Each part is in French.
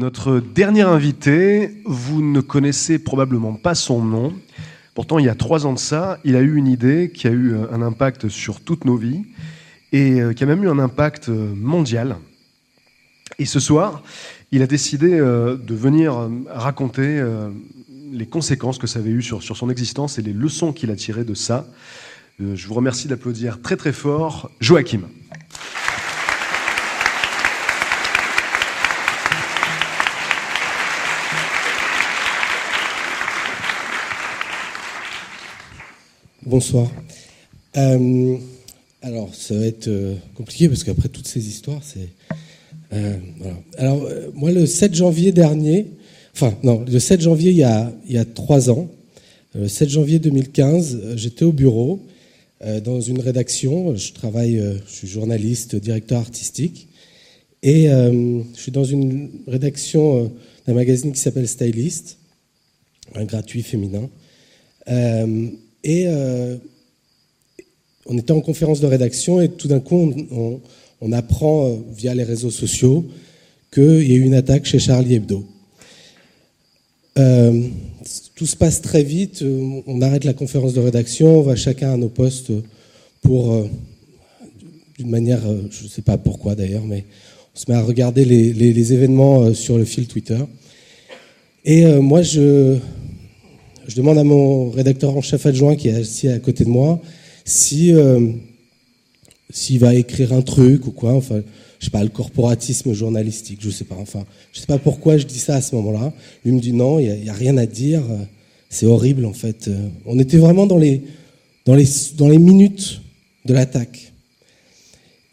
Notre dernier invité, vous ne connaissez probablement pas son nom. Pourtant, il y a trois ans de ça, il a eu une idée qui a eu un impact sur toutes nos vies et euh, qui a même eu un impact euh, mondial. Et ce soir, il a décidé euh, de venir raconter les conséquences que ça avait eu sur, sur son existence et les leçons qu'il a tirées de ça. Je vous remercie d'applaudir très très fort Joachim. Bonsoir. Euh, alors, ça va être euh, compliqué parce qu'après toutes ces histoires, c'est. Euh. Alors, moi, le 7 janvier dernier, enfin, non, le 7 janvier, il y a, il y a trois ans, le 7 janvier 2015, j'étais au bureau dans une rédaction. Je travaille, je suis journaliste, directeur artistique. Et je suis dans une rédaction d'un magazine qui s'appelle Stylist, un gratuit féminin. Et euh, on était en conférence de rédaction et tout d'un coup, on, apprend euh, via les réseaux sociaux qu'il y a eu une attaque chez Charlie Hebdo. Euh, tout se passe très vite, on arrête la conférence de rédaction, on va chacun à nos postes pour, d'une manière, je ne sais pas pourquoi d'ailleurs, mais on se met à regarder les, les événements sur le fil Twitter. Et moi, je, je demande à mon rédacteur en chef adjoint qui est assis à côté de moi si euh, s'il va écrire un truc ou quoi. Enfin, je sais pas, le corporatisme journalistique, je sais pas. Enfin, je sais pas pourquoi je dis ça à ce moment-là. Lui me dit non, il y, a rien à dire. C'est horrible en fait. On était vraiment dans les dans les dans les minutes de l'attaque.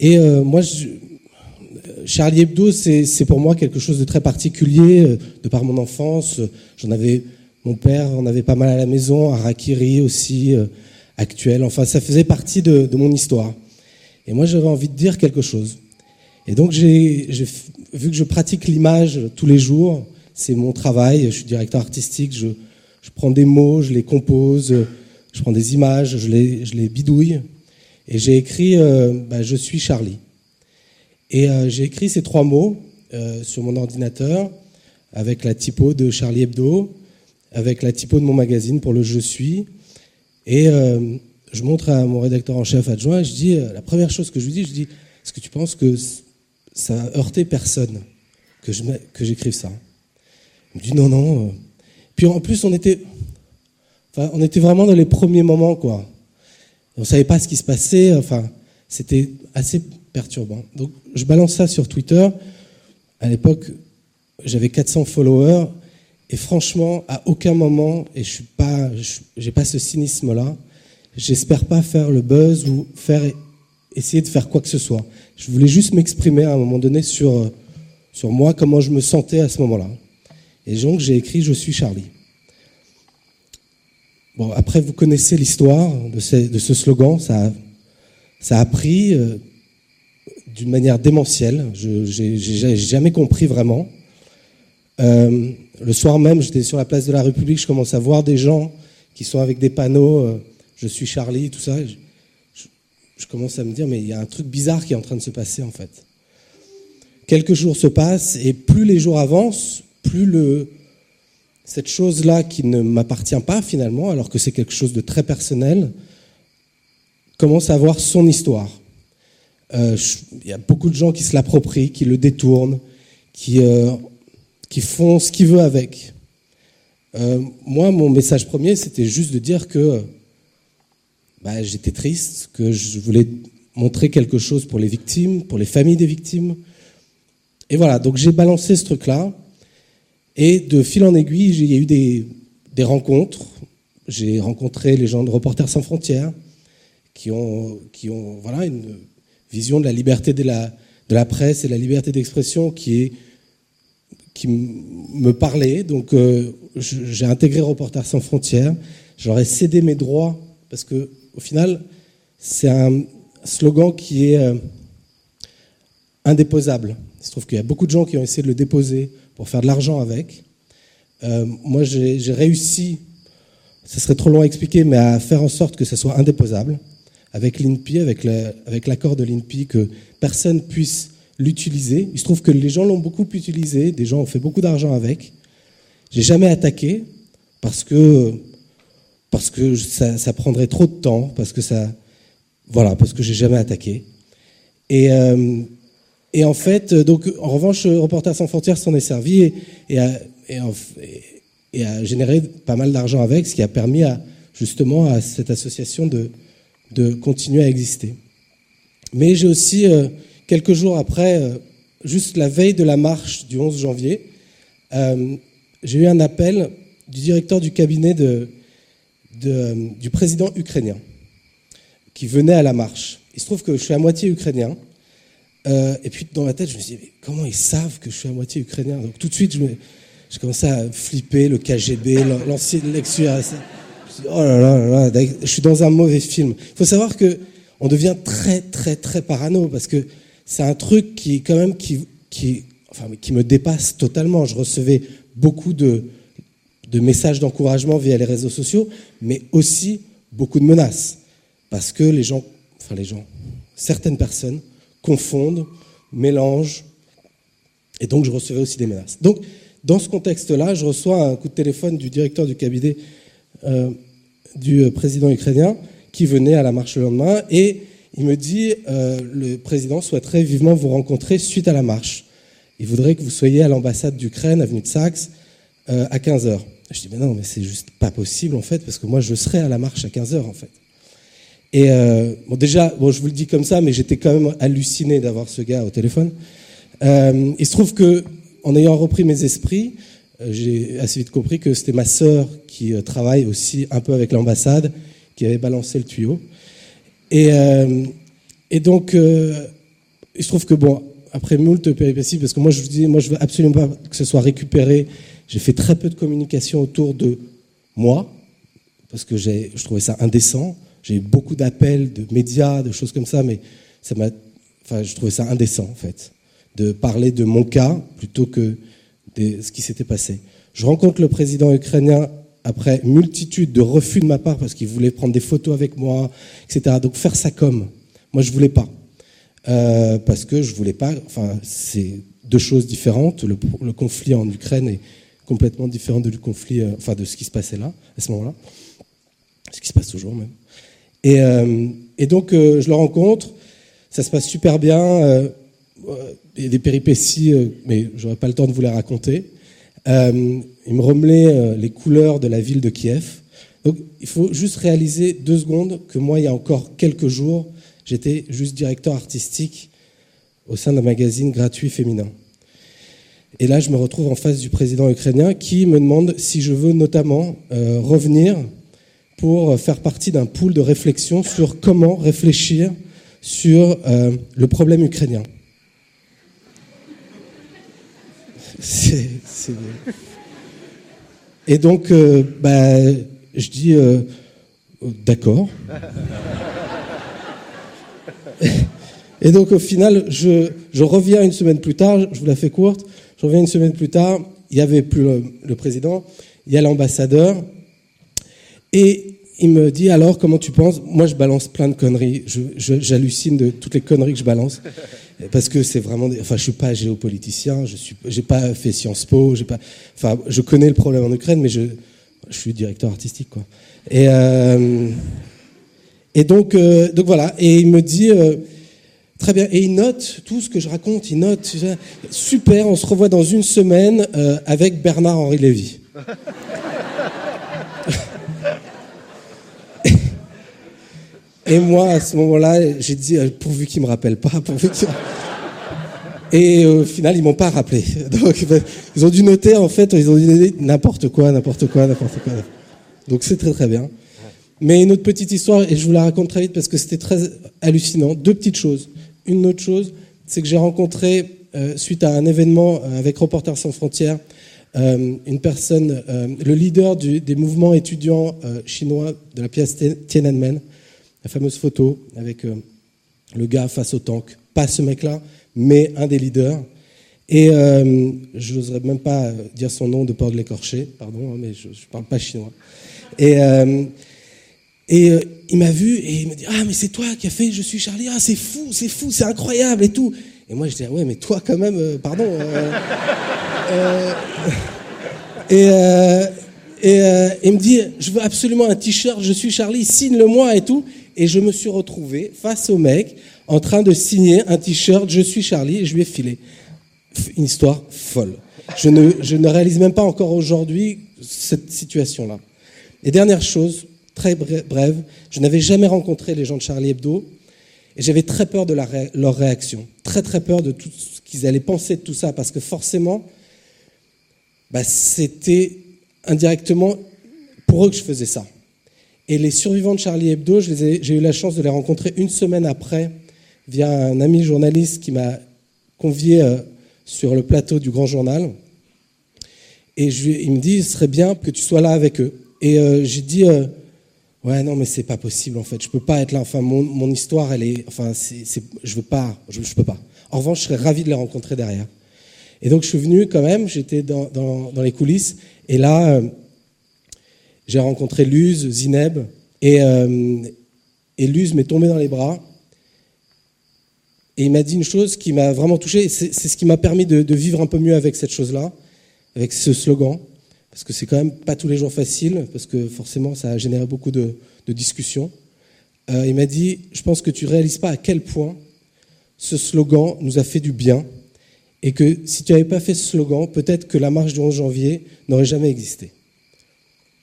Et euh, moi, je, Charlie Hebdo, c'est pour moi quelque chose de très particulier, euh, de par mon enfance. J'en avais mon père en avait pas mal à la maison, Harakiri aussi, euh, actuel. Enfin, ça faisait partie de, mon histoire. Et moi, j'avais envie de dire quelque chose. Et donc, vu que je pratique l'image tous les jours, c'est mon travail, je suis directeur artistique, je, prends des mots, je les compose, je prends des images, je les, je les bidouille. Et j'ai écrit euh, bah, Je suis Charlie. Et euh, j'ai écrit ces trois mots sur mon ordinateur avec la typo de Charlie Hebdo avec la typo de mon magazine pour le Je suis. Et euh, je montre à mon rédacteur en chef adjoint, je dis, euh, la première chose que je lui dis, je dis, est-ce que tu penses que ça a heurté personne que que j'écrive ça? Il me dit non, non. Puis en plus, on était, enfin, on était vraiment dans les premiers moments, quoi. On savait pas ce qui se passait. Enfin, c'était assez perturbant. Donc, je balance ça sur Twitter. À l'époque, j'avais 400 followers. Et franchement, à aucun moment, et je suis pas, j'ai pas ce cynisme-là, j'espère pas faire le buzz ou faire, essayer de faire quoi que ce soit. Je voulais juste m'exprimer à un moment donné sur, sur moi, comment je me sentais à ce moment-là. Et donc, j'ai écrit Je suis Charlie. Bon, après, vous connaissez l'histoire de, ce slogan. Ça, ça a pris euh, d'une manière démentielle. Je n'ai jamais compris vraiment. Euh, le soir même, j'étais sur la place de la République, je commence à voir des gens qui sont avec des panneaux euh, Je suis Charlie, tout ça. Je, commence à me dire Mais il y a un truc bizarre qui est en train de se passer en fait. Quelques jours se passent et plus les jours avancent, plus cette chose-là qui ne m'appartient pas finalement, alors que c'est quelque chose de très personnel, commence à avoir son histoire. Euh, il y a beaucoup de gens qui se l'approprient, qui le détournent, qui qui font ce qu'ils veulent avec. Euh, moi, mon message premier, c'était juste de dire que bah, j'étais triste, que je voulais montrer quelque chose pour les victimes, pour les familles des victimes. Et voilà, donc j'ai balancé ce truc-là. Et de fil en aiguille, il y a eu des, des rencontres. j'ai rencontré les gens de Reporters sans frontières qui ont, qui ont voilà, une vision de la liberté de la, de la presse et de la liberté d'expression qui, est, qui me parlait. Donc euh, j'ai intégré Reporters sans frontières. J'aurais cédé mes droits parce que au final, c'est un slogan qui est euh, indéposable. Il se trouve qu'il y a beaucoup de gens qui ont essayé de le déposer pour faire de l'argent avec. Euh, moi, j'ai réussi, ce serait trop long à expliquer, mais à faire en sorte que ce soit indéposable avec l'INPI, avec l'accord de l'INPI, que personne puisse l'utiliser. Il se trouve que les gens l'ont beaucoup utilisé, des gens ont fait beaucoup d'argent avec. J'ai jamais attaqué parce que parce que ça, ça, prendrait trop de temps, parce que ça voilà, parce que j'ai jamais attaqué. Et euh, et en fait, donc en revanche, Reporters sans frontières s'en est servi et, a, et, a, généré pas mal d'argent avec, ce qui a permis à, justement à cette association de de continuer à exister. Mais j'ai aussi, euh, quelques jours après, euh, juste la veille de la marche du 11 janvier, euh, j'ai eu un appel du directeur du cabinet de, du président ukrainien qui venait à la marche. Il se trouve que je suis à moitié ukrainien. et puis dans ma tête, je me suis dit, comment ils savent que je suis à moitié ukrainien? Donc tout de suite, je, je commençais à flipper, le KGB, l'ancien lecture oh là là, là, je suis dans un mauvais film. Il faut savoir que on devient très très très parano parce que c'est un truc qui me dépasse totalement. Je recevais beaucoup de messages d'encouragement via les réseaux sociaux, mais aussi beaucoup de menaces parce que les gens, enfin les gens, certaines personnes confondent, mélangent, et donc je recevais aussi des menaces. Donc dans ce contexte-là, je reçois un coup de téléphone du directeur du cabinet euh, du euh, président ukrainien qui venait à la marche le lendemain et il me dit euh, le président souhaiterait vivement vous rencontrer suite à la marche. Il voudrait que vous soyez à l'ambassade d'Ukraine, avenue de Saxe, euh, à 15h. Je dis mais non, mais c'est juste pas possible en fait, parce que moi je serai à la marche à 15h en fait. Et euh, bon, déjà, je vous le dis comme ça, mais j'étais quand même halluciné d'avoir ce gars au téléphone. Il se trouve que, en ayant repris mes esprits, j'ai assez vite compris que c'était ma sœur qui travaille aussi un peu avec l'ambassade qui avait balancé le tuyau. Et, euh, et donc, il se trouve que, bon, après moult péripéties, parce que moi je vous dis, moi je veux absolument pas que ce soit récupéré, j'ai fait très peu de communication autour de moi, parce que je trouvais ça indécent. J'ai eu beaucoup d'appels de médias, de choses comme ça, mais ça m'a, enfin, je trouvais ça indécent en fait, de parler de mon cas plutôt que ce qui s'était passé. Je rencontre le président ukrainien après multitude de refus de ma part parce qu'il voulait prendre des photos avec moi, etc. Donc faire ça comme? Moi, je voulais pas. Euh, parce que je voulais pas. Enfin, c'est deux choses différentes. Le, conflit en Ukraine est complètement différent du conflit, euh, enfin, de ce qui se passait là, à ce moment-là. Ce qui se passe toujours même. Et, euh, donc, je le rencontre. Ça se passe super bien il y a des péripéties, mais j'aurais pas le temps de vous les raconter. Euh, il me remelait euh, les couleurs de la ville de Kiev. Donc, il faut juste réaliser deux secondes que moi, il y a encore quelques jours, j'étais juste directeur artistique au sein d'un magazine gratuit féminin. Et là, je me retrouve en face du président ukrainien qui me demande si je veux notamment revenir pour faire partie d'un pool de réflexion sur comment réfléchir sur le problème ukrainien. Et donc, euh, bah, je dis euh, d'accord. Et donc, au final, je, je, reviens une semaine plus tard, je vous la fais courte, je reviens une semaine plus tard, il n'y avait plus le, président, il y a l'ambassadeur, et il me dit alors comment tu penses? Moi je balance plein de conneries, j'hallucine de toutes les conneries que je balance parce que c'est vraiment, enfin, je suis pas géopoliticien, je suis, j'ai pas fait Sciences Po, j'ai pas, enfin, je connais le problème en Ukraine, mais je, je suis directeur artistique, quoi. Et euh, et donc, euh, donc voilà. Et il me dit, euh, très bien. Et il note tout ce que je raconte. Il note, super. On se revoit dans une semaine avec Bernard Henri Lévy. Et moi, à ce moment-là, j'ai dit, euh, pourvu qu'ils me rappellent pas, pourvu Et au final, ils m'ont pas rappelé. Ils ont dû noter, en fait, ils ont dit n'importe quoi, n'importe quoi, n'importe quoi. Donc c'est très très bien. Mais une autre petite histoire, et je vous la raconte très vite parce que c'était très hallucinant. Deux petites choses. Une autre chose, c'est que j'ai rencontré, euh, suite à un événement euh, avec Reporters sans frontières, une personne, le leader des mouvements étudiants chinois de la pièce Tiananmen, la fameuse photo avec le gars face au tank. Pas ce mec-là, mais un des leaders. Et je n'oserais même pas dire son nom de peur de l'écorcher, pardon, hein, mais je ne parle pas chinois. Et euh, il m'a vu et il m'a dit Ah, mais c'est toi qui as fait Je suis Charlie. Ah, c'est fou, c'est fou, c'est incroyable et tout. Et moi, je dis Ouais, mais toi, quand même, euh, pardon. Euh, et, et il me dit Je veux absolument un t-shirt, je suis Charlie, signe-le-moi et tout. Et je me suis retrouvé face au mec en train de signer un t-shirt Je suis Charlie et je lui ai filé. Une histoire folle. Je ne, je ne réalise même pas encore aujourd'hui cette situation-là. Et dernière chose, très brève. Je n'avais jamais rencontré les gens de Charlie Hebdo et j'avais très peur de leur réaction, très très peur de tout ce qu'ils allaient penser de tout ça parce que forcément, bah, c'était indirectement pour eux que je faisais ça. Et les survivants de Charlie Hebdo, j'ai eu la chance de les rencontrer une semaine après via un ami journaliste qui m'a convié euh, sur le plateau du Grand Journal. Et il me dit, ce serait bien que tu sois là avec eux. Et euh, j'ai dit, euh, Ouais, non, mais c'est pas possible en fait. Je peux pas être là. Enfin, mon, histoire, elle est. Enfin, c'est, je veux pas. Je, je, peux pas. En revanche, je serais ravi de les rencontrer derrière. Et donc, je suis venu quand même. J'étais dans, les coulisses. Et là, j'ai rencontré Luz, Zineb. Et, euh, Luz m'est tombé dans les bras. Et il m'a dit une chose qui m'a vraiment touché. C'est, ce qui m'a permis de, de vivre un peu mieux avec cette chose-là, avec ce slogan parce que c'est quand même pas tous les jours facile, parce que forcément ça a généré beaucoup de, discussions. Euh, il m'a dit, je pense que tu réalises pas à quel point ce slogan nous a fait du bien, et que si tu n'avais pas fait ce slogan, peut-être que la marche du 11 janvier n'aurait jamais existé.